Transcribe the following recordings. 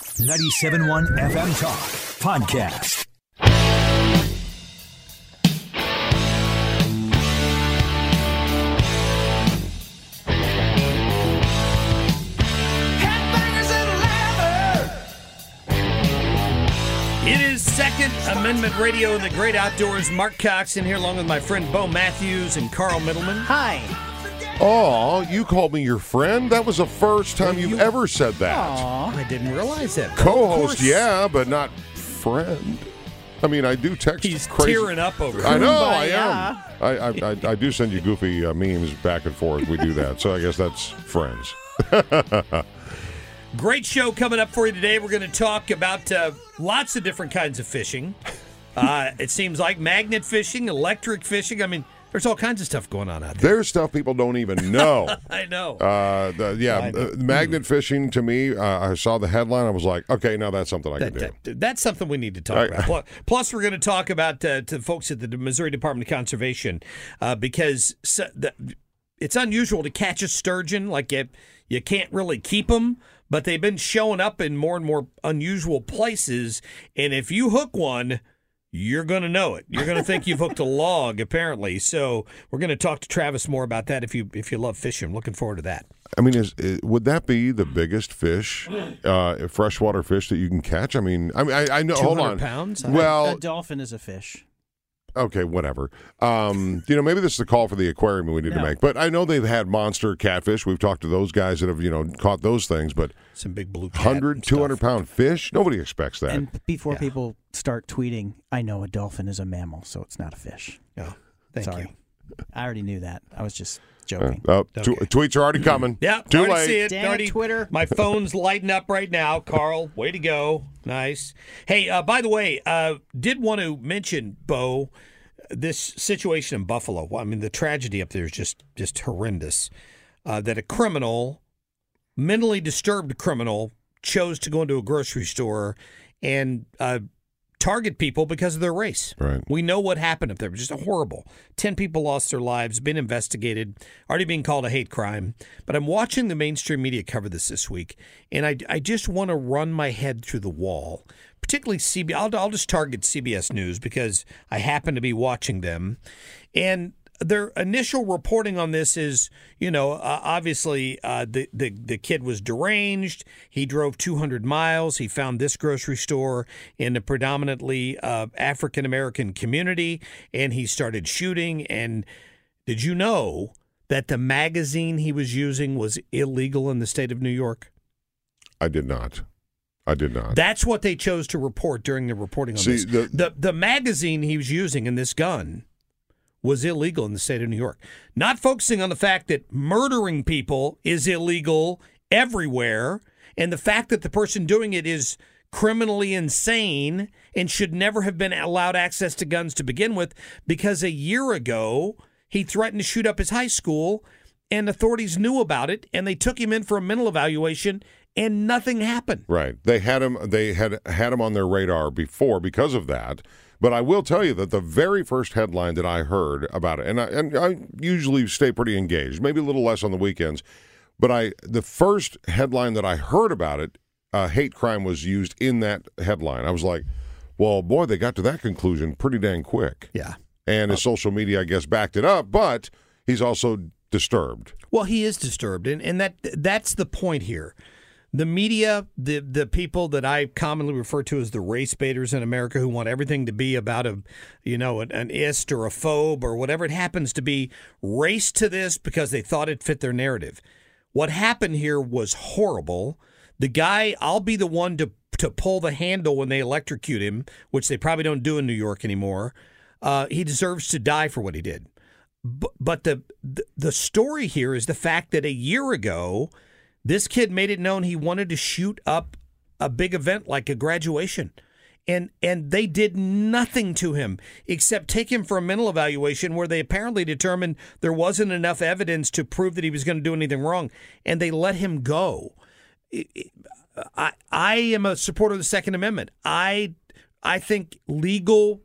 97.1 FM Talk Podcast. It is Second Amendment Radio in the Great Outdoors. Mark Cox in here along with my friend Bo Matthews and Carl Middleman. Hi. Oh, you called me your friend? That was the first time you've ever said that. I didn't realize it. Co host, yeah, but not friend. I mean, I do text He's crazy. tearing up over it. I know, I am. I, I, I, I do send you goofy uh, memes back and forth. We do that. So I guess that's friends. Great show coming up for you today. We're going to talk about uh, lots of different kinds of fishing. Uh, it seems like magnet fishing, electric fishing. I mean, there's all kinds of stuff going on out there. There's stuff people don't even know. I know. Uh, the, yeah, I know. uh, magnet fishing to me, uh, I saw the headline. I was like, okay, now that's something I can do. that- that's something we need to talk I- about. Plus, we're going to talk about uh, to folks at the Missouri Department of Conservation uh, because so, the, it's unusual to catch a sturgeon. Like you, you can't really keep them, but they've been showing up in more and more unusual places. And if you hook one, you're going to know it. You're going to think you've hooked a log, apparently. So we're going to talk to Travis more about that. If you if you love fishing, I'm looking forward to that. I mean, is, is would that be the biggest fish, uh, freshwater fish that you can catch? I mean, I mean, I, I know. Hold 200 on. pounds? Well, a dolphin is a fish. Okay, whatever. Um, you know, maybe this is the call for the aquarium we need to make. But I know they've had monster catfish. We've talked to those guys that have you know caught those things. But Some big blue 100, 200 pound fish, nobody expects that. And before Yeah. people start tweeting, I know a dolphin is a mammal, so it's not a fish. Oh, thank Sorry. you. I already knew that. I was just Uh, joking. oh, tw- Okay. tweets are already coming. Yeah, too already late. see it. Damn it, already- Twitter. My phone's lighting up right now, Carl. Way to go. Nice. Hey, uh, by the way, uh, did want to mention, Bo, this situation in Buffalo. I mean, the tragedy up there is just just horrendous. Uh, that a criminal, mentally disturbed criminal, chose to go into a grocery store and uh, target people because of their race. Right. We know what happened up there. It was just horrible. Ten people lost their lives, been investigated, already being called a hate crime. But I'm watching the mainstream media cover this this week, and I, I just want to run my head through the wall. Particularly CBS. I'll, I'll just target CBS News because I happen to be watching them. And their initial reporting on this is, you know, uh, obviously uh, the, the the kid was deranged. He drove 200 miles. He found this grocery store in a predominantly uh, African American community, and he started shooting. And did you know that the magazine he was using was illegal in the state of New York? I did not. I did not. That's what they chose to report during the reporting on See, this. the- the the magazine he was using in this gun was illegal in the state of New York. Not focusing on the fact that murdering people is illegal everywhere and the fact that the person doing it is criminally insane and should never have been allowed access to guns to begin with because a year ago he threatened to shoot up his high school and authorities knew about it and they took him in for a mental evaluation and nothing happened. Right. They had him. They had had him on their radar before because of that. But I will tell you that the very first headline that I heard about it, and I, and I usually stay pretty engaged, maybe a little less on the weekends, but I the first headline that I heard about it, uh, hate crime was used in that headline. I was like, well, boy, they got to that conclusion pretty dang quick. Yeah. And his social media, I guess, backed it up. But he's also disturbed. Well, he is disturbed, and, and that that's the point here. The media, the the people that I commonly refer to as the race baiters in America, who want everything to be about a, you know, an, an ist or a phobe or whatever it happens to be, race to this because they thought it fit their narrative. What happened here was horrible. The guy, I'll be the one to to pull the handle when they electrocute him, which they probably don't do in New York anymore. Uh, he deserves to die for what he did. But, but the, the the story here is the fact that a year ago this kid made it known he wanted to shoot up a big event like a graduation. And and they did nothing to him except take him for a mental evaluation where they apparently determined there wasn't enough evidence to prove that he was going to do anything wrong and they let him go. I I am a supporter of the second amendment. I I think legal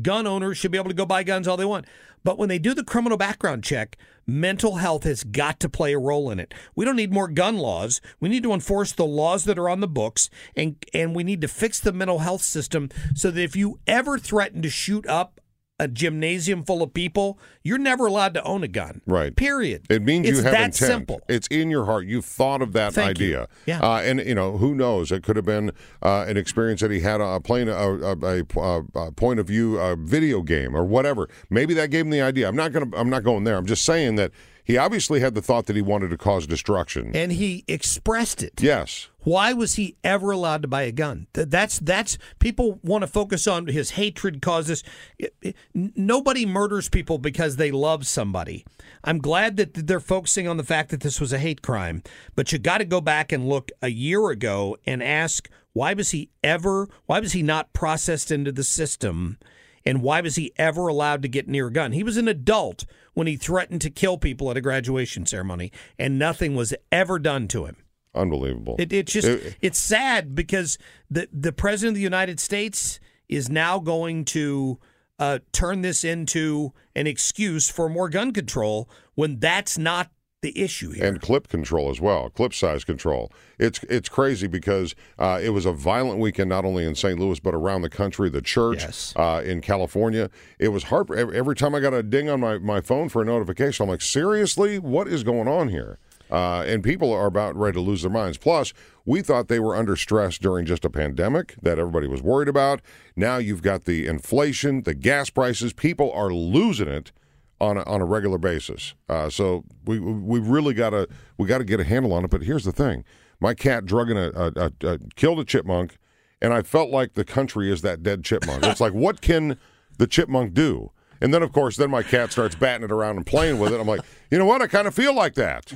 gun owners should be able to go buy guns all they want. But when they do the criminal background check, mental health has got to play a role in it. We don't need more gun laws. We need to enforce the laws that are on the books and and we need to fix the mental health system so that if you ever threaten to shoot up a gymnasium full of people, you're never allowed to own a gun. Right. Period. It means it's you have that intent. simple. It's in your heart. You've thought of that Thank you. idea. Yeah. Uh, and you know who knows? It could have been uh, an experience that he had uh, playing a, a, a, a, a point of view a video game or whatever. Maybe that gave him the idea. I'm not gonna. I'm not going there. I'm just saying that he obviously had the thought that he wanted to cause destruction. And he expressed it. yes. Why was he ever allowed to buy a gun? That's that's people want to focus on his hatred causes. Nobody murders people because they love somebody. I'm glad that they're focusing on the fact that this was a hate crime, but you got to go back and look a year ago and ask why was he ever why was he not processed into the system? And why was he ever allowed to get near a gun? He was an adult when he threatened to kill people at a graduation ceremony, and nothing was ever done to him. Unbelievable. It, it's just It- it's sad because the the president of the United States is now going to uh, turn this into an excuse for more gun control when that's not the issue here. and clip control as well, clip size control. It's it's crazy because uh, it was a violent weekend not only in St. Louis but around the country. The church Yes. uh, in California, it was hard. Every every time I got a ding on my, my phone for a notification, I'm like, seriously, what is going on here? Uh, and people are about ready to lose their minds. Plus, we thought they were under stress during just a pandemic that everybody was worried about. Now you've got the inflation, the gas prices. People are losing it on a, on a regular basis. Uh, so we we really got to we got to get a handle on it. But here's the thing: my cat drugging a, a, a killed a chipmunk, and I felt like the country is that dead chipmunk. It's like what can the chipmunk do? And then of course, then my cat starts batting it around and playing with it. I'm like, you know what? I kind of feel like that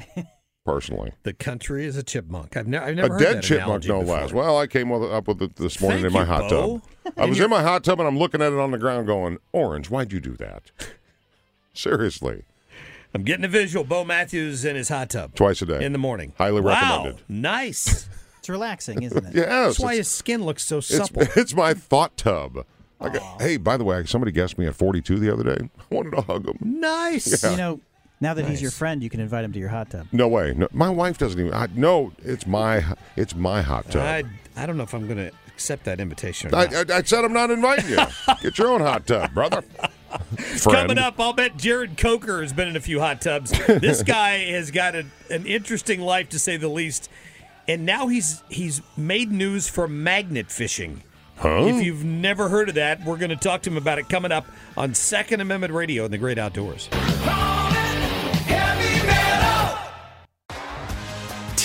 personally. the country is a chipmunk. I've, ne- I've never A heard dead that chipmunk, no before. less. Well, I came with, up with it this morning Thank in my you, hot Bo. tub. I was in my hot tub and I'm looking at it on the ground, going, "Orange, why'd you do that?" Seriously, I'm getting a visual. Bo Matthews in his hot tub twice a day in the morning. Highly wow, recommended. Nice. It's relaxing, isn't it? Yes, That's why his skin looks so It's, supple. it's my thought tub. I got, hey, by the way, somebody guessed me at 42 the other day. I wanted to hug him. nice. You know, now that he's your friend, you can invite him to your hot tub. No way. No, my wife doesn't even. I, no, it's my it's my hot tub. I, I don't know if I'm going to accept that invitation. Or I, not. I, I said I'm not inviting you. Get your own hot tub, brother. Friend. Coming up, I'll bet Jared Coker has been in a few hot tubs. This guy has got a, an interesting life to say the least, and now he's he's made news for magnet fishing. Huh? If you've never heard of that, we're going to talk to him about it coming up on Second Amendment Radio in the Great Outdoors.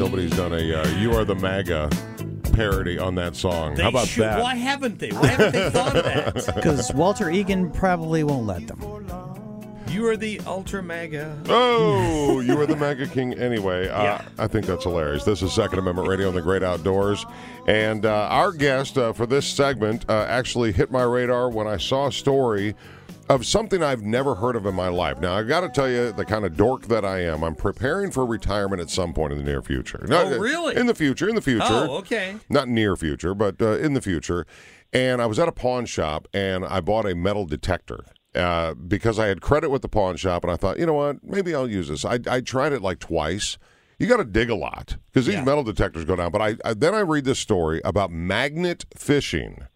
Nobody's done a uh, "You Are the MAGA" parody on that song. They How about should- that? Why haven't they? Why haven't they thought of that? Because Walter Egan probably won't let them. You are the ultra mega. Oh, you are the MAGA king anyway. Uh, Yeah. I think that's hilarious. This is Second Amendment Radio on the Great Outdoors. And uh, our guest uh, for this segment uh, actually hit my radar when I saw a story of something I've never heard of in my life. Now, I've got to tell you, the kind of dork that I am, I'm preparing for retirement at some point in the near future. No, Oh, really? In the future, in the future. Oh, okay. Not near future, but uh, in the future. And I was at a pawn shop and I bought a metal detector uh, because I had credit with the pawn shop and I thought, you know what, maybe I'll use this. I, I tried it like twice. You got to dig a lot because these Yeah. metal detectors go down. But I, I then I read this story about magnet fishing.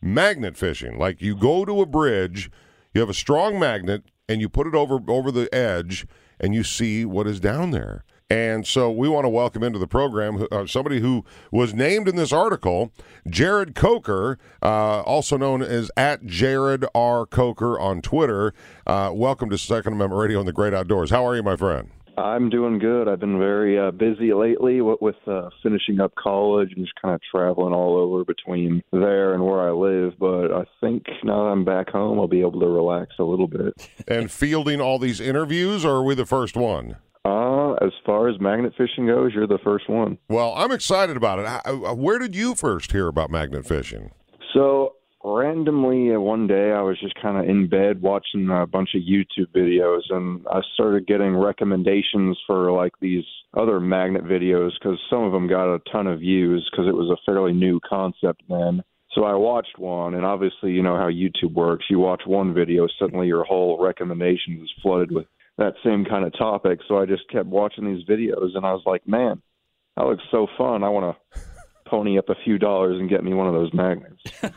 Magnet fishing, like you go to a bridge, you have a strong magnet, and you put it over over the edge, and you see what is down there. And so we want to welcome into the program uh, somebody who was named in this article, Jared Coker, uh, also known as at Jared R. Coker on Twitter. Uh, welcome to Second Amendment Radio in the Great Outdoors. How are you, my friend? I'm doing good. I've been very uh, busy lately with, with uh, finishing up college and just kind of traveling all over between there and where I live. But I think now that I'm back home, I'll be able to relax a little bit. And fielding all these interviews, or are we the first one? Uh, as far as magnet fishing goes, you're the first one. Well, I'm excited about it. How- Where did you first hear about magnet fishing? So randomly uh, one day I was just kind of in bed watching a bunch of YouTube videos and I started getting recommendations for like these other magnet videos cuz some of them got a ton of views cuz it was a fairly new concept then. So I watched one and obviously you know how YouTube works. You watch one video suddenly your whole recommendations is flooded with that same kind of topic. So I just kept watching these videos and I was like, "Man, that looks so fun. I want to pony up a few dollars and get me one of those magnets."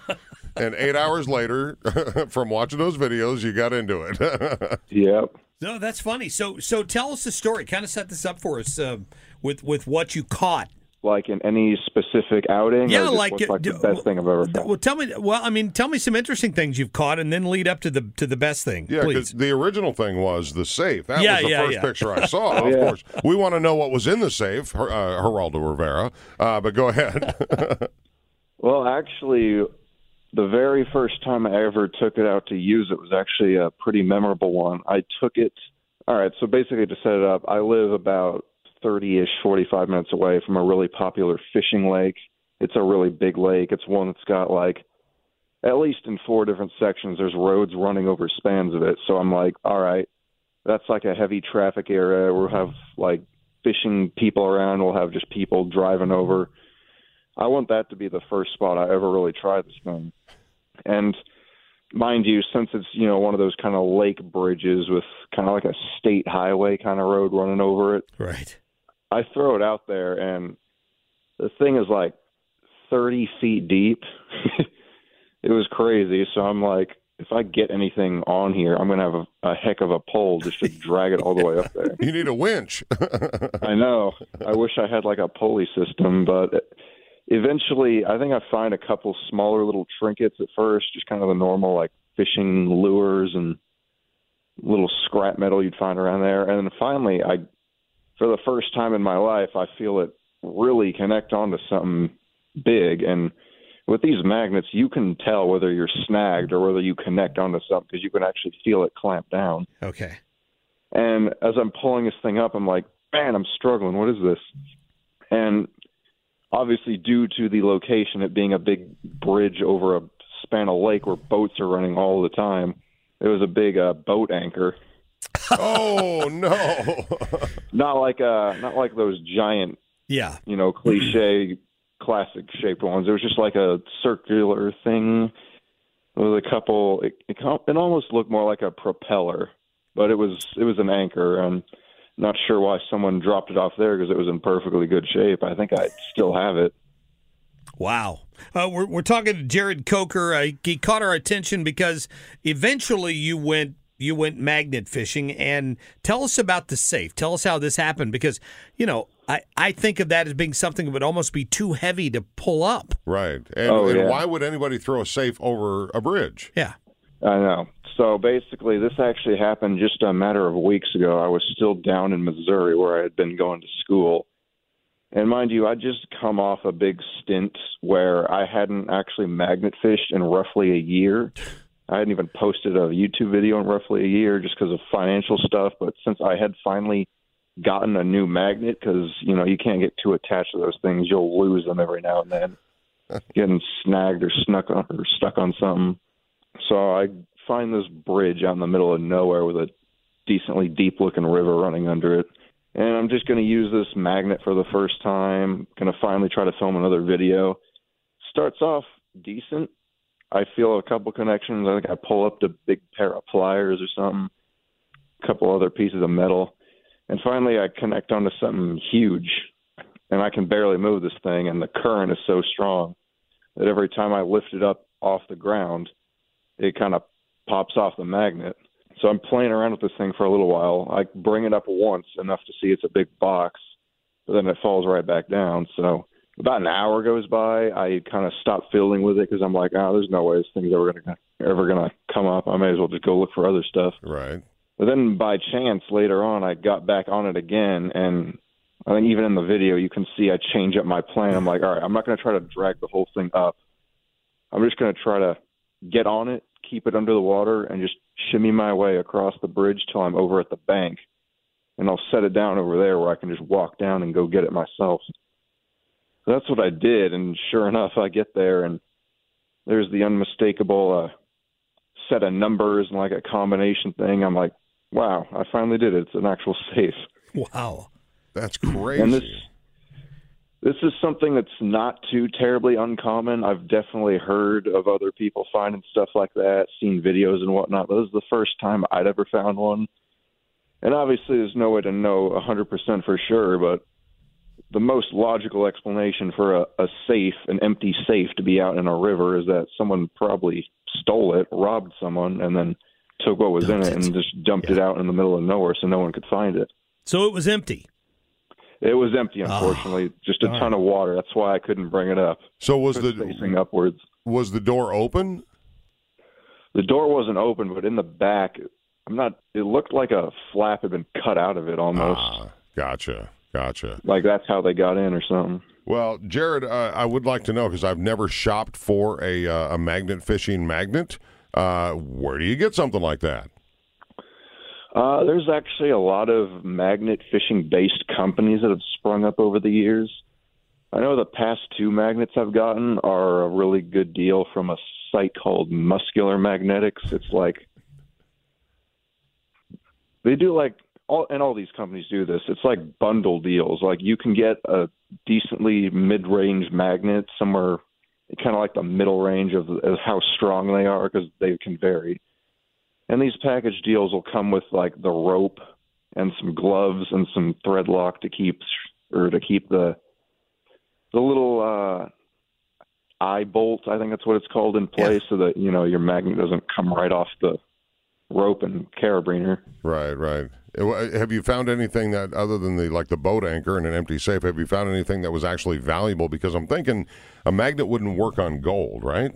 And eight hours later, from watching those videos, you got into it. Yep. No, that's funny. So, so tell us the story. Kind of set this up for us uh, with with what you caught. Like in any specific outing? Yeah, or just like, what's, like the uh, best thing I've ever found? Well, tell me. Well, I mean, tell me some interesting things you've caught, and then lead up to the to the best thing, yeah, because the original thing was the safe. That Yeah, was the yeah, first yeah. picture I saw. Of yeah. course, we want to know what was in the safe, Her- uh, Geraldo Rivera. Uh, but go ahead. Well, actually, the very first time I ever took it out to use it was actually a pretty memorable one. I took it. All right, so basically to set it up, I live about 30-ish, 45 minutes away from a really popular fishing lake. It's a really big lake. It's one that's got like at least in four different sections there's roads running over spans of it. So I'm like, all right, that's like a heavy traffic area. We'll have like fishing people around. We'll have just people driving over. I want that to be the first spot I ever really try this thing. And mind you, since it's you know one of those kind of lake bridges with kind of like a state highway kind of road running over it, right. I throw it out there and the thing is like 30 feet deep. it was crazy. So I'm like, if I get anything on here, I'm gonna have a, a heck of a pole just to drag it all the way up there. you need a winch. I know. I wish I had like a pulley system, but eventually, I think I find a couple smaller little trinkets at first, just kind of the normal like fishing lures and little scrap metal you'd find around there, and then finally, I, for the first time in my life, I feel it really connect onto something big and. With these magnets, you can tell whether you're snagged or whether you connect onto something because you can actually feel it clamp down. Okay. And as I'm pulling this thing up, I'm like, man, I'm struggling. What is this? And obviously, due to the location, it being a big bridge over a span of lake where boats are running all the time, it was a big uh, boat anchor. oh no! Not like uh, not like those giant, Yeah. you know, cliche, classic shaped ones. It was just like a circular thing with a couple. It, it, it almost looked more like a propeller, but it was it was an anchor. And not sure why someone dropped it off there because it was in perfectly good shape. I think I still have it. Wow. Uh, we're, we're talking to Jared Coker. Uh, he caught our attention because eventually you went you went magnet fishing, and tell us about the safe. Tell us how this happened, because you know I, I think of that as being something that would almost be too heavy to pull up. Right. And, Oh, and yeah. why would anybody throw a safe over a bridge? Yeah. I know. So basically, this actually happened just a matter of weeks ago. I was still down in Missouri where I had been going to school. And mind you, I just come off a big stint where I hadn't actually magnet fished in roughly a year. I hadn't even posted a YouTube video in roughly a year just because of financial stuff. But since I had finally gotten a new magnet, because you know you can't get too attached to those things, you'll lose them every now and then, getting snagged or snuck on or stuck on something. So I find this bridge out in the middle of nowhere with a decently deep looking river running under it. And I'm just going to use this magnet for the first time. Going to finally try to film another video. Starts off decent. I feel a couple connections. I think I pull up the big pair of pliers or something, a couple other pieces of metal. And finally, I connect onto something huge. And I can barely move this thing. And the current is so strong that every time I lift it up off the ground, it kind of pops off the magnet. So I'm playing around with this thing for a little while. I bring it up once enough to see it's a big box, but then it falls right back down. So about an hour goes by. I kind of stop fiddling with it because I'm like, oh, there's no way this thing's ever gonna ever gonna come up. I may as well just go look for other stuff. Right. But then by chance later on, I got back on it again, and I think even in the video you can see I change up my plan. I'm like, all right, I'm not going to try to drag the whole thing up. I'm just going to try to get on it, keep it under the water, and just shimmy my way across the bridge till I'm over at the bank, and I'll set it down over there where I can just walk down and go get it myself. So that's what I did, and sure enough, I get there and there's the unmistakable uh, set of numbers and like a combination thing. I'm like, wow, I finally did it. It's an actual safe. Wow. That's crazy. And this this is something that's not too terribly uncommon. I've definitely heard of other people finding stuff like that, seen videos and whatnot. But this is the first time I'd ever found one. And obviously, there's no way to know 100% for sure, but the most logical explanation for a, a safe, an empty safe, to be out in a river is that someone probably stole it, robbed someone, and then took what was Dumped in it it. and just dumped it out in the middle of nowhere so no one could find it. So it was empty. It was empty, unfortunately. Just a darn. ton of water. That's why I couldn't bring it up. so was the facing upwards. was the door open? The door wasn't open, but in the back, I'm not. It looked like a flap had been cut out of it almost. Ah, gotcha, gotcha. Like that's how they got in or something. Well, Jared, uh, I would like to know because I've never shopped for a uh, a magnet fishing magnet. Uh, where do you get something like that? Uh, there's actually a lot of magnet fishing based companies that have sprung up over the years. I know the past two magnets I've gotten are a really good deal from a site called Muscular Magnetics. It's like they do like all and all these companies do this. It's like bundle deals. Like you can get a decently mid range magnet somewhere kind of like the middle range of, of how strong they are because they can vary. And these package deals will come with like the rope and some gloves and some thread lock to keep or to keep the the little uh eye bolt, I think that's what it's called in place so that, you know, your magnet doesn't come right off the rope and carabiner. Right, right. Uh, Have you found anything that other than the like the boat anchor and an empty safe? Have you found anything that was actually valuable? Because I'm thinking a magnet wouldn't work on gold, right?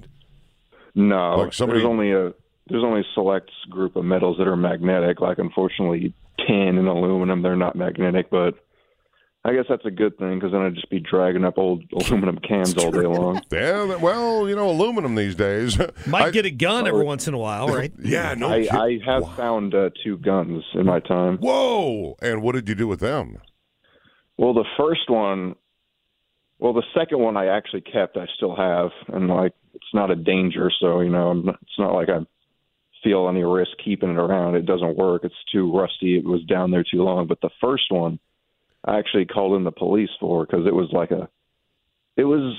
No, Like somebody- there's only a there's only a select group of metals that are magnetic. Like unfortunately, tin and aluminum they're not magnetic. But I guess that's a good thing because then I'd just be dragging up old aluminum cans all day long. Yeah. Well, you know, aluminum these days. Might I- get a gun every once in a while, right? Yeah. No. I, I have found uh, two guns in my time. Whoa! And what did you do with them? Well, the first one, well, the second one I actually kept. I still have, and like it's not a danger, so you know, I'm not, it's not like I feel any risk keeping it around. It doesn't work. It's too rusty. It was down there too long. But the first one, I actually called in the police for because it was like a, it was.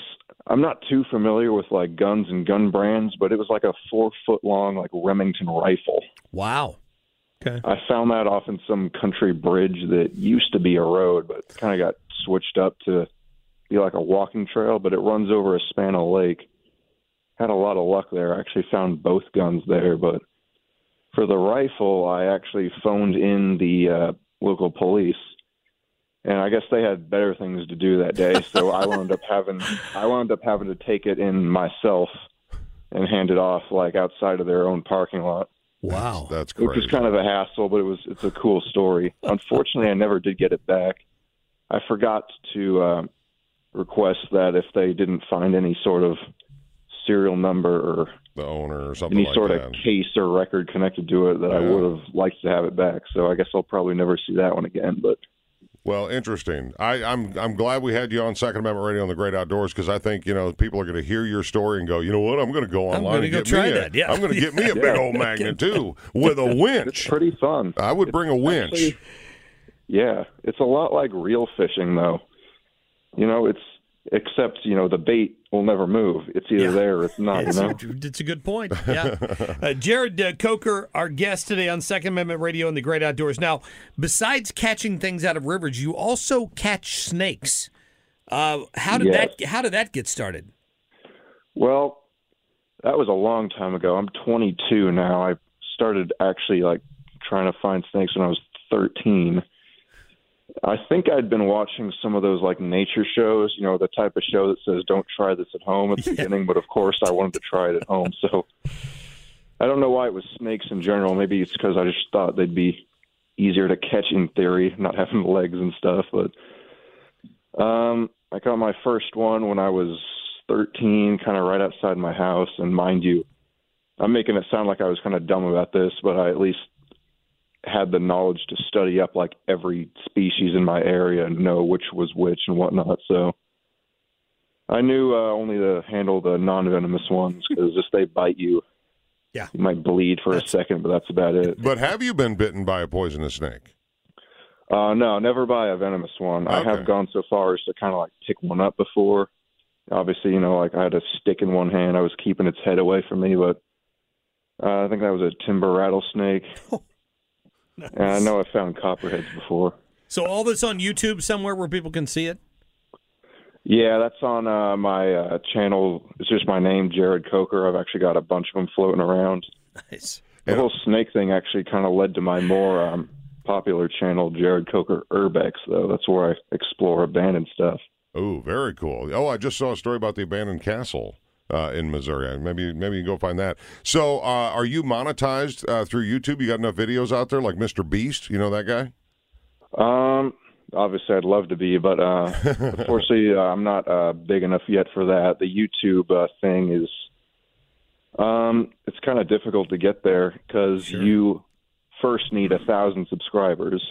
I'm not too familiar with like guns and gun brands, but it was like a four foot long like Remington rifle. Wow. Okay. I found that off in some country bridge that used to be a road, but kind of got switched up to be like a walking trail. But it runs over a span of lake. Had a lot of luck there. I actually found both guns there, but for the rifle, I actually phoned in the uh, local police, and I guess they had better things to do that day. So I wound up having I wound up having to take it in myself and hand it off like outside of their own parking lot. Wow. That's Which crazy. was kind of a hassle, but it was it's a cool story. Unfortunately, I never did get it back. I forgot to uh, request that if they didn't find any sort of serial number or the owner or something any like sort that. of case or record connected to it, that I would have liked to have it back. So I guess I'll probably never see that one again. But Well, interesting. I, I'm I'm glad we had you on Second Amendment Radio on the Great Outdoors because I think you know people are going to hear your story and go, you know what, I'm going to go I'm online gonna and go get try me A, yeah. I'm going to get me a big old magnet too with a winch. it's winch. pretty fun. I would bring a winch. Actually, yeah, it's a lot like real fishing, though. You know, it's except you know the bait will never move. It's either Yeah. there or it's not. It's, you know. it's a good point. Yeah. Uh, Jared uh, Coker, our guest today on Second Amendment Radio and the Great Outdoors. Now, besides catching things out of rivers, you also catch snakes. Uh, how did Yes. that How did that get started? Well, that was a long time ago. I'm 22 now. I started actually like trying to find snakes when I was 13. I think I'd been watching some of those like nature shows, you know, the type of show that says "Don't try this at home" at the beginning. But of course, I wanted to try it at home. So I don't know why it was snakes in general. Maybe it's because I just thought they'd be easier to catch in theory, not having legs and stuff. But um, I caught my first one when I was 13, kind of right outside my house. And mind you, I'm making it sound like I was kind of dumb about this, but I at least had the knowledge to study up like every species in my area and know which was which and whatnot. So I knew uh, only to handle the non-venomous ones because if they bite you, Yeah. you might bleed for a second, but that's about it. But have you been bitten by a poisonous snake? Uh, no, never by a venomous one. I have gone so far as to kind of like pick one up before. Obviously, you know, like I had a stick in one hand. I was keeping its head away from me, but uh, I think that was a timber rattlesnake. And I know I've found copperheads before. So all this on YouTube somewhere where people can see it. Yeah, that's on uh, my uh, channel. It's just my name, Jared Coker. I've actually got a bunch of them floating around. Nice. The whole snake thing actually kind of led to my more um, popular channel, Jared Coker Urbex, though. That's where I explore abandoned stuff. Oh, very cool. Oh, I just saw a story about the abandoned castle uh, in Missouri. Maybe maybe you can go find that. So, uh, are you monetized uh, through YouTube? You got enough videos out there, like Mr. Beast? You know that guy? Um, obviously, I'd love to be, but uh, unfortunately, uh, I'm not uh, big enough yet for that. The YouTube uh, thing is, um, it's kind of difficult to get there because you first need a thousand subscribers,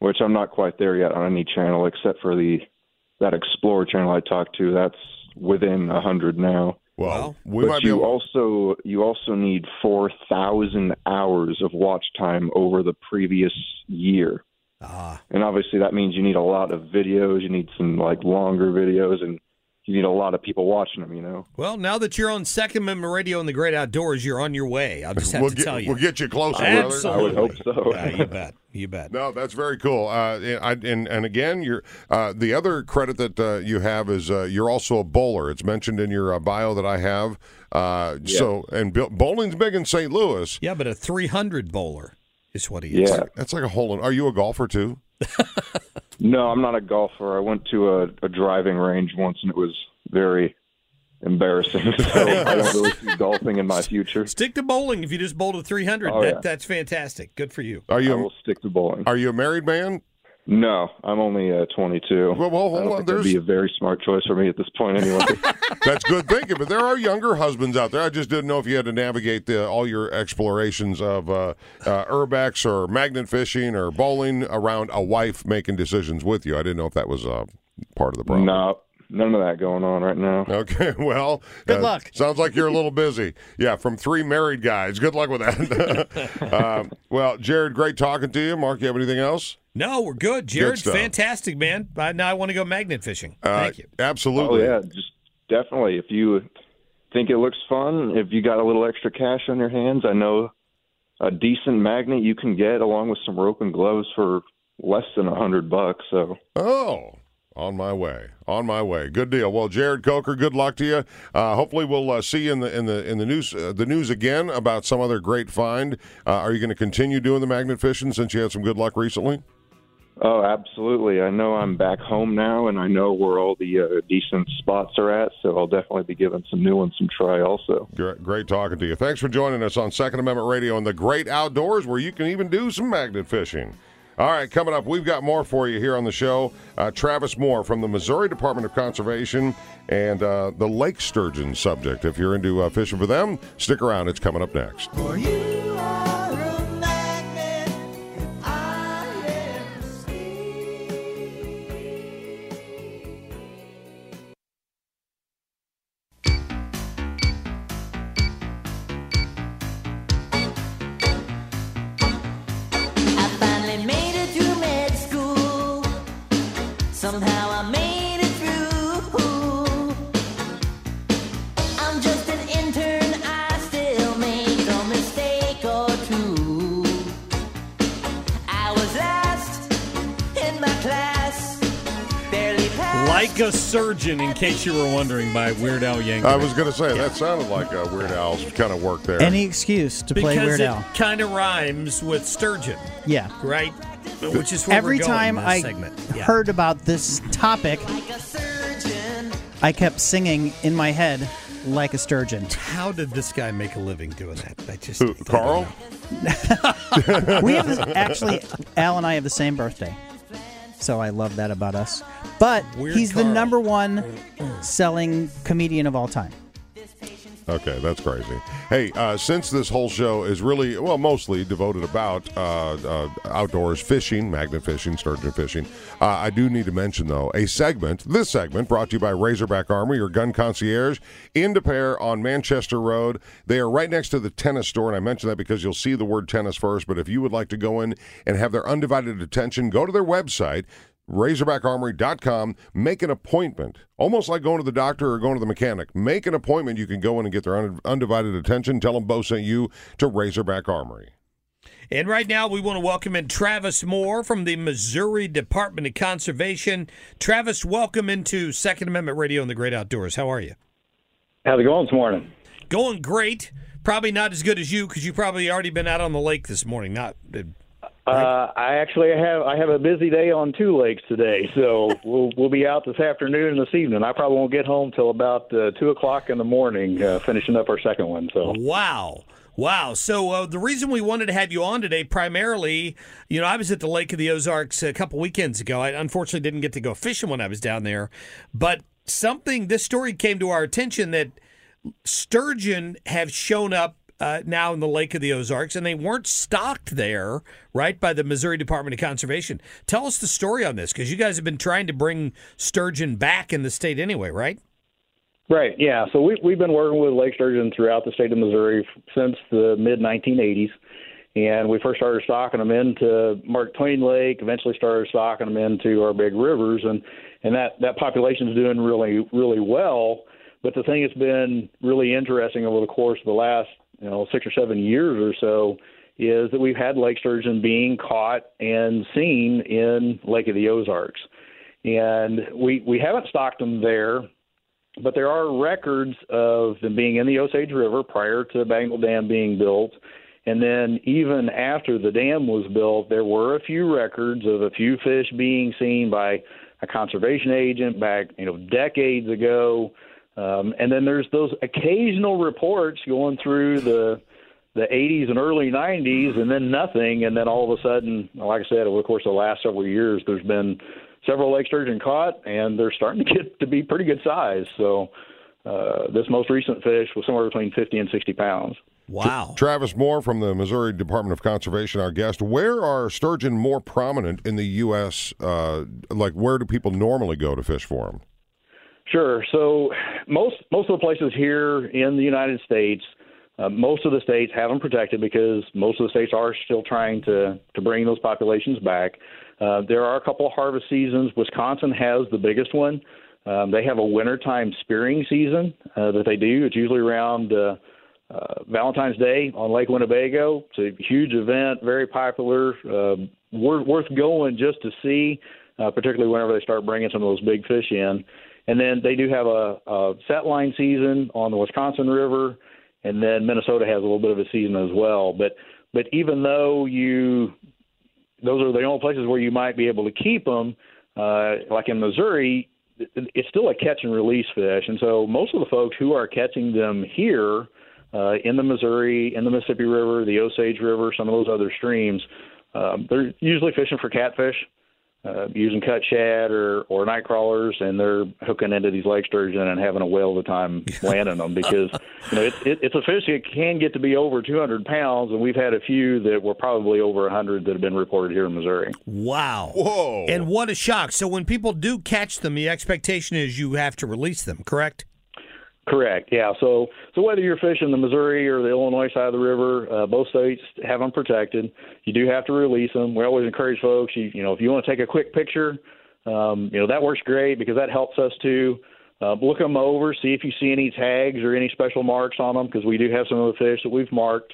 which I'm not quite there yet on any channel except for the that Explorer channel I talked to. That's within a hundred now. Well, we but might be you able. also you also need four thousand hours of watch time over the previous year. Ah, And obviously that means you need a lot of videos, you need some like longer videos and you need a lot of people watching them, you know. well, now that you're on Second Amendment Radio and the Great Outdoors, you're on your way. I'll just have We'll to get, tell you. we'll get you closer, Absolutely. brother. I would hope so. Yeah, you bet. You bet. No, that's very cool. Uh, I, and and again, you're uh, the other credit that uh, you have is uh, you're also a bowler. It's mentioned in your uh, bio that I have. Uh, So and bo- bowling's big in St. Louis. Yeah, but a 300 bowler is what he is. Yeah. That's like a hole in. Are you a golfer too? No, I'm not a golfer. I went to a, a driving range once and it was very embarrassing. So I don't really see golfing in my future. Stick to bowling if you just bowled a 300. Oh, that, yeah. That's fantastic. Good for you. Are I you will stick to bowling. are you a married man? No, I'm only uh, 22. Well, well, hold I don't on. think that'd There's be a very smart choice for me at this point anyway. that's good thinking, but there are younger husbands out there. I just didn't know if you had to navigate the, all your explorations of uh, uh, urbex or magnet fishing or bowling around a wife making decisions with you. I didn't know if that was uh, part of the problem. no, none of that going on right now. Okay, well, Good uh, luck. Sounds like you're a little busy. Yeah, from three married guys. Good luck with that. um, well, Jared, great talking to you. Mark, you have anything else? No, we're good. Jared, stuff. fantastic, man. Now I want to go magnet fishing. Uh, Thank you. Absolutely. Oh Absolutely. yeah, just definitely. If you think it looks fun, if you got a little extra cash on your hands, I know a decent magnet you can get along with some rope and gloves for less than a hundred bucks. So Oh, On my way. On my way. Good deal. Well, Jared Coker, good luck to you. Uh, hopefully, we'll uh, see you in the in the in the news uh, the news again about some other great find. Uh, are you going to continue doing the magnet fishing since you had some good luck recently? Oh, absolutely. I know I'm back home now, and I know where all the uh, decent spots are at, so I'll definitely be giving some new ones some try also. Great, great talking to you. Thanks for joining us on Second Amendment Radio and the Great Outdoors, where you can even do some magnet fishing. All right, coming up, we've got more for you here on the show. Uh, Travis Moore from the Missouri Department of Conservation and uh, the lake sturgeon subject. If you're into uh, fishing for them, stick around. It's coming up next. A surgeon, in case you were wondering, by Weird Al Yankovic. I was going to say, that sounded like uh, Weird Al's kind of work there. Any excuse to play because Weird it Al. kind of rhymes with sturgeon, Yeah. right? Which is where Every we're going time in this I segment. Yeah. heard about this topic, Like a surgeon. I kept singing in my head like a sturgeon. How did this guy make a living doing that? I just Who, I Carl? we have actually Al and I have the same birthday, so I love that about us. But Weird he's the number one selling comedian of all time. Okay, that's crazy. Hey, uh, since this whole show is really, well, mostly devoted about uh, uh, outdoors fishing, magnet fishing, sturgeon fishing, uh, I do need to mention, though, a segment, this segment brought to you by Razorback Armory, your gun concierge, in Des Peres on Manchester Road. They are right next to the tennis store, and I mention that because you'll see the word tennis first. But if you would like to go in and have their undivided attention, go to their website, razorbackarmory.com make an appointment almost like going to the doctor or going to the mechanic make an appointment you can go in and get their undivided attention tell them bo sent you to razorback armory And right now, we want to welcome in Travis Moore from the Missouri Department of Conservation. Travis, welcome into Second Amendment Radio and the Great Outdoors. How are you? How's it going this morning? Going great. Probably not as good as you because you probably already been out on the lake this morning. Not uh, Uh, I actually have I have a busy day on two lakes today, so we'll we'll be out this afternoon and this evening. I probably won't get home till about uh, two o'clock in the morning, uh, finishing up our second one. So Wow. Wow. So uh, the reason we wanted to have you on today, primarily, you know, I was at the Lake of the Ozarks a couple weekends ago. I unfortunately didn't get to go fishing when I was down there, but something, this story came to our attention that sturgeon have shown up uh, now in the Lake of the Ozarks, and they weren't stocked there, right, by the Missouri Department of Conservation. Tell us the story on this, because you guys have been trying to bring sturgeon back in the state anyway, right? Right. Yeah. So we we've been working with lake sturgeon throughout the state of Missouri since the mid 1980s, and we first started stocking them into Mark Twain Lake. Eventually, started stocking them into our big rivers, and and that that population is doing really really well. But the thing that's been really interesting over the course of the last you know six or seven years or so is that we've had lake sturgeon being caught and seen in Lake of the Ozarks, and we we haven't stocked them there but there are records of them being in the Osage River prior to the Bagnell Dam being built. And then even after the dam was built, there were a few records of a few fish being seen by a conservation agent back, you know, decades ago. Um, and then there's those occasional reports going through the the 80s and early 90s, and then nothing. And then all of a sudden, like I said, over the course of the last several years, there's been several lake sturgeon caught, and they're starting to get to be pretty good size. So uh, this most recent fish was somewhere between 50 and 60 pounds. Wow. Travis Moore from the Missouri Department of Conservation, our guest. Where are sturgeon more prominent in the U.S.? Uh, like, where do people normally go to fish for them? Sure. So most most of the places here in the United States, uh, most of the states have them protected because most of the states are still trying to to bring those populations back. Uh, there are a couple of harvest seasons. Wisconsin has the biggest one. Um, they have a wintertime spearing season uh, that they do. It's usually around uh, uh, Valentine's Day on Lake Winnebago. It's a huge event, very popular, uh, worth, worth going just to see. uh, particularly whenever they start bringing some of those big fish in. And then they do have a, a set line season on the Wisconsin River, and then Minnesota has a little bit of a season as well. But but even though you those are the only places where you might be able to keep them, uh, like in Missouri, it's still a catch and release fish, and so most of the folks who are catching them here uh, in the Missouri, in the Mississippi River, the Osage River, some of those other streams, um, they're usually fishing for catfish, uh, using cut shad or or night crawlers, and they're hooking into these lake sturgeon and having a whale of a time landing them because you know it, it, it's a fish that can get to be over 200 pounds, and we've had a few that were probably over 100 that have been reported here in Missouri. Wow. Whoa. And what a shock. So when people do catch them, the expectation is you have to release them, correct? Correct. Yeah. So so whether you're fishing the Missouri or the Illinois side of the river, uh, both states have them protected. You do have to release them. We always encourage folks. You, you know, if you want to take a quick picture, um, you know that works great because that helps us to uh, look them over, see if you see any tags or any special marks on them because we do have some of the fish that we've marked.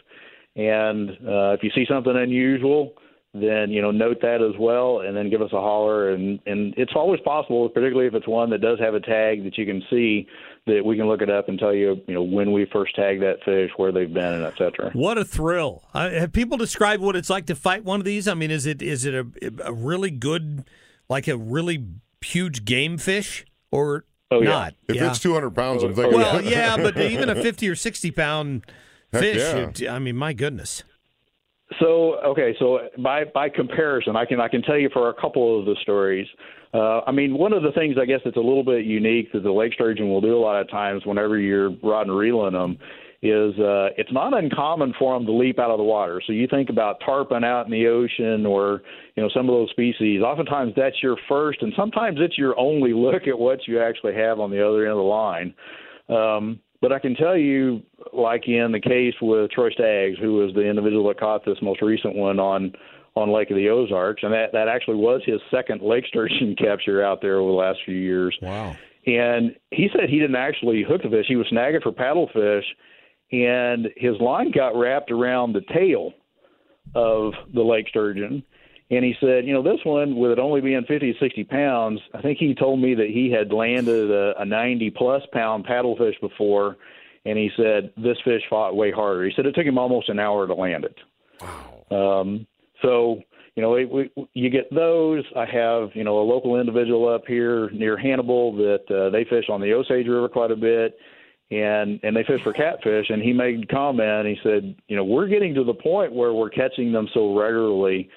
And uh, if you see something unusual, then you know note that as well, and then give us a holler. And and it's always possible, particularly if it's one that does have a tag that you can see, that we can look it up and tell you you know when we first tagged that fish, where they've been, and et cetera. What a thrill! Uh, have people described what it's like to fight one of these? I mean, is it is it a, a really good, like a really huge game fish, or Oh, yeah. not? If Yeah. it's 200 pounds, I'm thinking. well, yeah, but even a fifty or sixty pound fish. yeah. it- I mean, my goodness. So okay, so by by comparison, I can I can tell you for a couple of the stories. Uh, I mean, one of the things I guess that's a little bit unique that the lake sturgeon will do a lot of times whenever you're rod and reeling them is uh, it's not uncommon for them to leap out of the water. So you think about tarpon out in the ocean or you know some of those species. Oftentimes that's your first, and sometimes it's your only look at what you actually have on the other end of the line. Um, but I can tell you, like in the case with Troy Staggs, who was the individual that caught this most recent one on on Lake of the Ozarks, and that that actually was his second lake sturgeon capture out there over the last few years. Wow. And he said he didn't actually hook the fish; he was snagging for paddlefish, and his line got wrapped around the tail of the lake sturgeon. And he said, you know, this one, with it only being 50 to 60 pounds, I think he told me that he had landed a, a 90 plus pound paddlefish before. And he said, this fish fought way harder. He said it took him almost an hour to land it. Wow. Um, so, you know, we, we, you get those. I have, you know, a local individual up here near Hannibal that uh, they fish on the Osage River quite a bit and and they fish for catfish and he made a comment he said you know we're getting to the point where we're catching them so regularly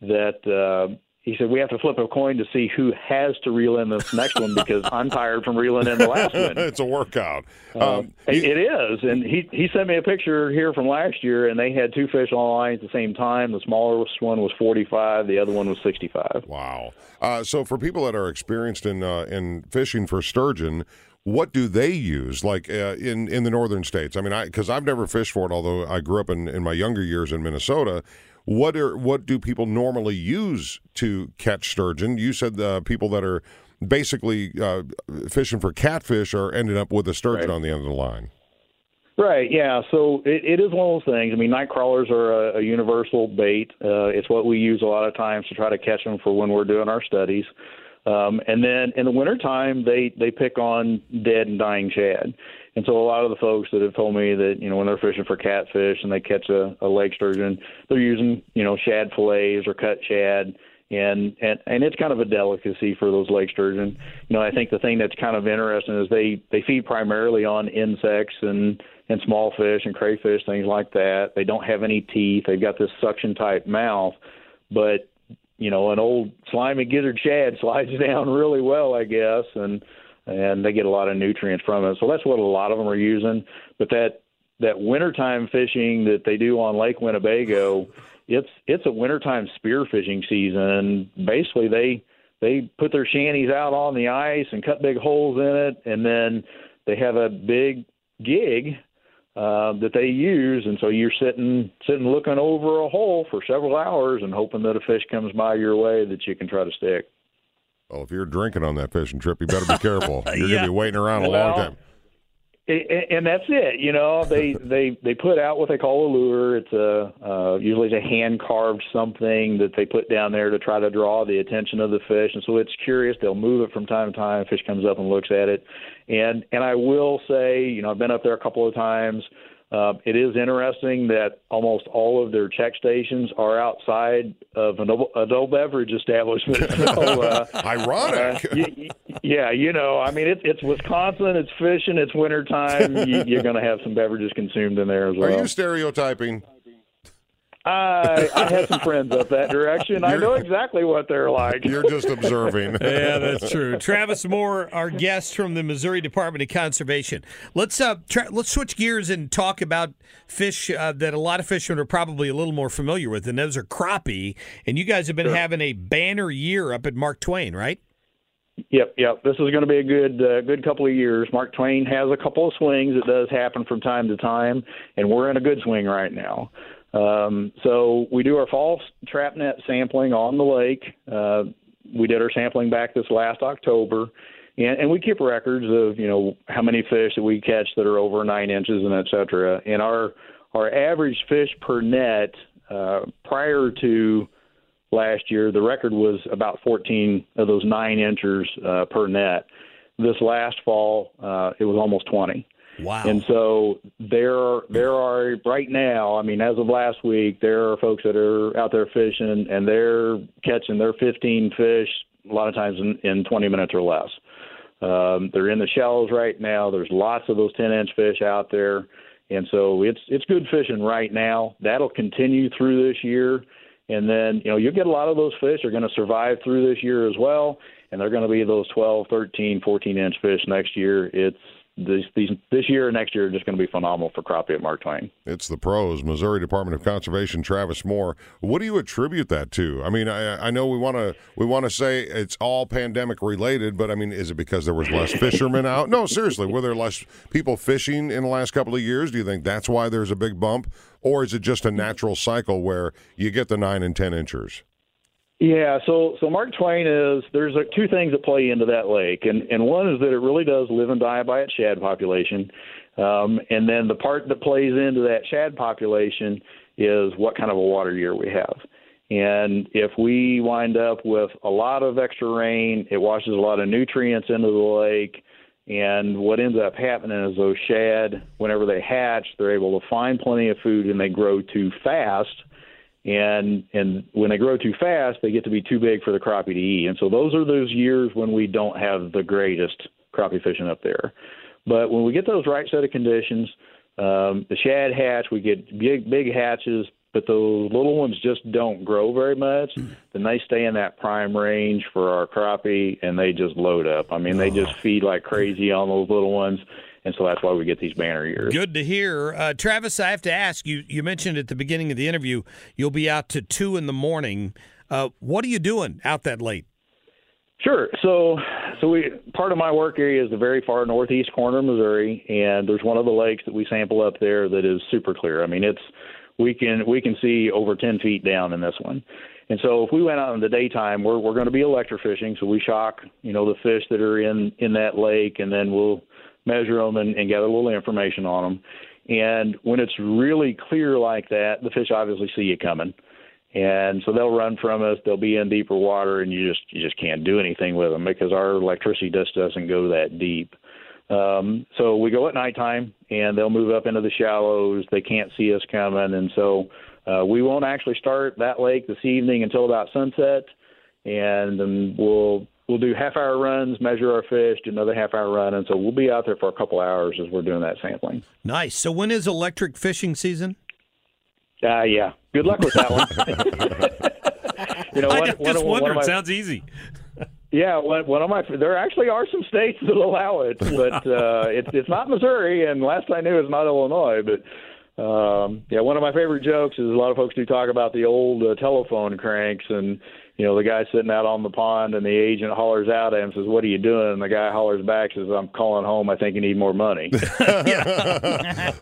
that uh he said we have to flip a coin to see who has to reel in this next one because I'm tired from reeling in the last one. it's a workout. Uh, Um, it, it is, and he he sent me a picture here from last year, and they had two fish on line at the same time. The smallest one was 45, the other one was 65. Wow. Uh, so for people that are experienced in uh, in fishing for sturgeon, what do they use? Like uh, in in the northern states? I mean, I because I've never fished for it, although I grew up in, in my younger years in Minnesota. What are what do people normally use to catch sturgeon? You said the people that are basically uh, fishing for catfish are ending up with a sturgeon Right. on the end of the line. Right. Yeah. So it, it is one of those things. I mean, night crawlers are a, a universal bait. Uh, it's what we use a lot of times to try to catch them for when we're doing our studies. Um, and then in the wintertime, they they pick on dead and dying shad. And so a lot of the folks that have told me that you know when they're fishing for catfish and they catch a, a lake sturgeon, they're using you know shad fillets or cut shad. And, and and it's kind of a delicacy for those lake sturgeon. You know, I think the thing that's kind of interesting is they they feed primarily on insects and and small fish and crayfish, things like that. They don't have any teeth. They've got this suction type mouth, but you know, an old slimy gizzard shad slides down really well, I guess, and and they get a lot of nutrients from it. So that's what a lot of them are using. But that that wintertime fishing that they do on Lake Winnebago, it's it's a wintertime spear fishing season. Basically, they they put their shanties out on the ice and cut big holes in it, and then they have a big gig uh, that they use, and so you're sitting sitting looking over a hole for several hours and hoping that a fish comes by your way that you can try to stick. Well, if you're drinking on that fishing trip, you better be careful. You're Yeah. gonna be waiting around a long time. And that's it. You know, they they they put out what they call a lure. It's a uh, usually it's a hand carved something that they put down there to try to draw the attention of the fish, and so it's curious. They'll move it from time to time. Fish comes up and looks at it, and and I will say, you know, I've been up there a couple of times. Uh, it is interesting that almost all of their check stations are outside of an adult- beverage establishment. So, uh, Ironic. uh, yeah, you know, I mean, it, it's Wisconsin, it's fishing, it's wintertime. you, you're going to have some beverages consumed in there as well. Are you stereotyping? I, I had some friends up that direction. I know exactly what they're like. You're just observing. yeah, that's true. Travis Moore, our guest from the Missouri Department of Conservation. Let's uh, tra- let's switch gears and talk about fish uh, that a lot of fishermen are probably a little more familiar with, and those are crappie. And you guys have been having a banner year up at Mark Twain, right? Yep, yep. This is going to be a good, uh, good couple of years. Mark Twain has a couple of swings. It does happen from time to time, and we're in a good swing right now. Um, so we do our fall trap net sampling on the lake. Uh, we did our sampling back this last October, and, and we keep records of you know how many fish that we catch that are over nine inches and et cetera. And our our average fish per net uh, prior to last year, the record was about 14 of those nine inchers uh, per net. This last fall, uh, it was almost 20. Wow. And so there, there are right now. I mean, as of last week, there are folks that are out there fishing, and they're catching their 15 fish a lot of times in, in 20 minutes or less. Um, they're in the shallows right now. There's lots of those 10 inch fish out there, and so it's it's good fishing right now. That'll continue through this year, and then you know you'll get a lot of those fish are going to survive through this year as well, and they're going to be those 12, 13, 14 inch fish next year. It's this these, this year and next year are just going to be phenomenal for crappie at Mark Twain. It's the pros, Missouri Department of Conservation, Travis Moore. What do you attribute that to? I mean, I, I know we want to we want to say it's all pandemic related, but I mean, is it because there was less fishermen out? No, seriously, were there less people fishing in the last couple of years? Do you think that's why there's a big bump, or is it just a natural cycle where you get the nine and ten inchers? Yeah, so so Mark Twain is there's a, two things that play into that lake, and and one is that it really does live and die by its shad population, um, and then the part that plays into that shad population is what kind of a water year we have. And if we wind up with a lot of extra rain, it washes a lot of nutrients into the lake. And what ends up happening is those shad, whenever they hatch, they're able to find plenty of food and they grow too fast and and when they grow too fast, they get to be too big for the crappie to eat. And so those are those years when we don't have the greatest crappie fishing up there. But when we get those right set of conditions, um, the shad hatch, we get big big hatches, but those little ones just don't grow very much. Then they stay in that prime range for our crappie, and they just load up. I mean, they just feed like crazy on those little ones. And so that's why we get these banner years. Good to hear. Uh, Travis, I have to ask you, you mentioned at the beginning of the interview you'll be out to 2 in the morning. Uh, what are you doing out that late? Sure. So, so we part of my work area is the very far northeast corner of Missouri, and there's one of the lakes that we sample up there that is super clear. I mean, it's we can we can see over 10 feet down in this one. And so, if we went out in the daytime, we're we're going to be electrofishing. So we shock, you know, the fish that are in in that lake, and then we'll measure them and, and gather a little information on them. And when it's really clear like that, the fish obviously see you coming and so they'll run from us. They'll be in deeper water, and you just you just can't do anything with them because our electricity just doesn't go that deep. Um, so we go at nighttime, and they'll move up into the shallows. They can't see us coming, and so uh, we won't actually start that lake this evening until about sunset, and then we'll we'll do half hour runs, measure our fish, do another half hour run, and so we'll be out there for a couple hours as we're doing that sampling. Nice. So when is electric fishing season? Uh, yeah. Good luck with that one. you know, I one, just one, of- one my, Sounds easy. Yeah, one, one of my there actually are some states that allow it, but uh, it's it's not Missouri, and last I knew, it's not Illinois. But um, yeah, one of my favorite jokes is a lot of folks do talk about the old uh, telephone cranks, and you know the guy sitting out on the pond, and the agent hollers out at him, says, "What are you doing?" And the guy hollers back, says, "I'm calling home. I think you need more money."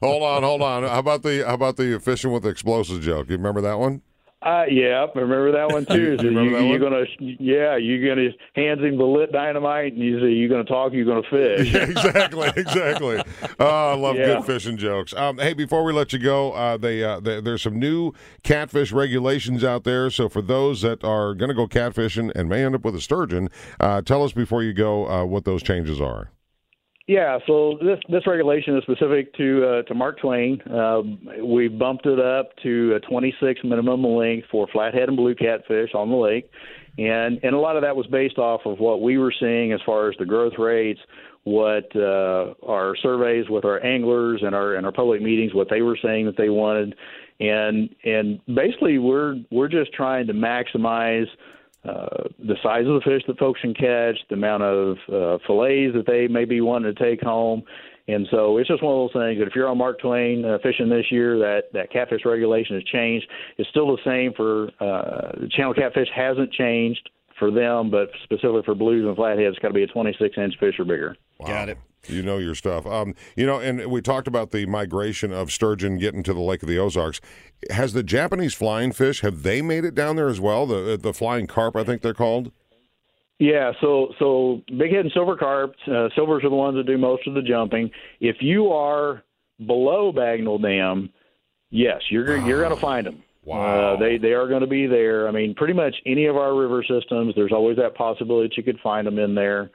hold on, hold on. How about the how about the fishing with explosives joke? You remember that one? Uh, yeah, I remember that one too. So you, are gonna, yeah, you're gonna hands him the lit dynamite, and you say you're gonna talk, you're gonna fish. Yeah, exactly, exactly. Oh, I love Yeah. good fishing jokes. Um, hey, before we let you go, uh, they, uh, they, there's some new catfish regulations out there. So for those that are going to go catfishing and may end up with a sturgeon, uh, tell us before you go uh, what those changes are. Yeah, so this this regulation is specific to uh, to Mark Twain. Um, we bumped it up to a 26 minimum length for flathead and blue catfish on the lake, and and a lot of that was based off of what we were seeing as far as the growth rates, what uh, our surveys with our anglers and our and our public meetings, what they were saying that they wanted, and and basically we're we're just trying to maximize uh, the size of the fish that folks can catch, the amount of uh, fillets that they may be wanting to take home. And so it's just one of those things that if you're on Mark Twain uh, fishing this year, that, that catfish regulation has changed. It's still the same for uh, channel catfish hasn't changed for them, but specifically for blues and flatheads, it's got to be a 26 inch fish or bigger. Got it. You know your stuff. Um, you know, and we talked about the migration of sturgeon getting to the Lake of the Ozarks. Has the Japanese flying fish have they made it down there as well? The the flying carp, I think they're called. Yeah, so so big head and silver carp, uh, silvers are the ones that do most of the jumping. If you are below Bagnell Dam, yes, you're you're going to find them. Wow. Uh, they they are going to be there. I mean, pretty much any of our river systems, there's always that possibility that you could find them in there.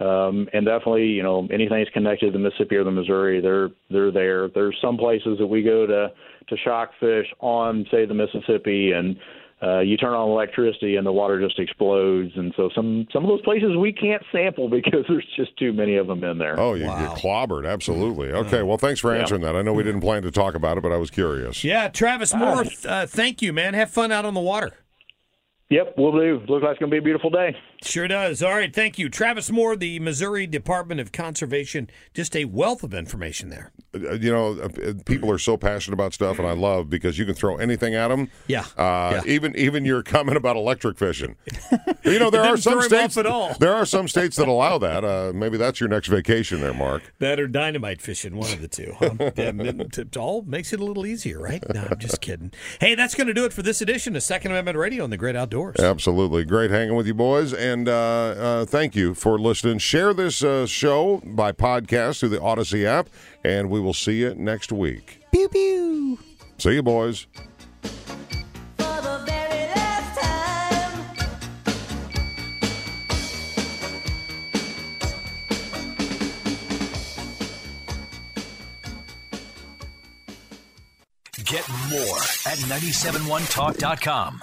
Um, and definitely, you know, anything that's connected to the Mississippi or the Missouri, they're they're there. There's some places that we go to to shock fish on, say, the Mississippi, and uh, you turn on electricity and the water just explodes. And so some some of those places we can't sample because there's just too many of them in there. Oh, you get clobbered. Absolutely. Okay. Well, thanks for Yeah. answering that. I know we didn't plan to talk about it, but I was curious. Yeah, Travis Moore, uh, thank you, man. Have fun out on the water. Yep, we'll do. Looks like it's going to be a beautiful day. Sure does. All right, thank you. Travis Moore, the Missouri Department of Conservation. Just a wealth of information there. Uh, You know, uh, people are so passionate about stuff, and I love because you can throw anything at them. Yeah. Uh, Even even your comment about electric fishing. you know, there are some states at all. There are some states that allow that. Uh, maybe that's your next vacation, there, Mark. That or dynamite fishing, one of the two. Huh? yeah, it, it all makes it a little easier, right? No, I'm just kidding. Hey, that's going to do it for this edition of Second Amendment Radio on the Great Outdoors. Absolutely. Great hanging with you, boys. And uh, uh, thank you for listening. Share this uh, show by podcast through the Audacy app, and we will see you next week. Pew pew. See you, boys. For the very last time. Get more at 971talk.com.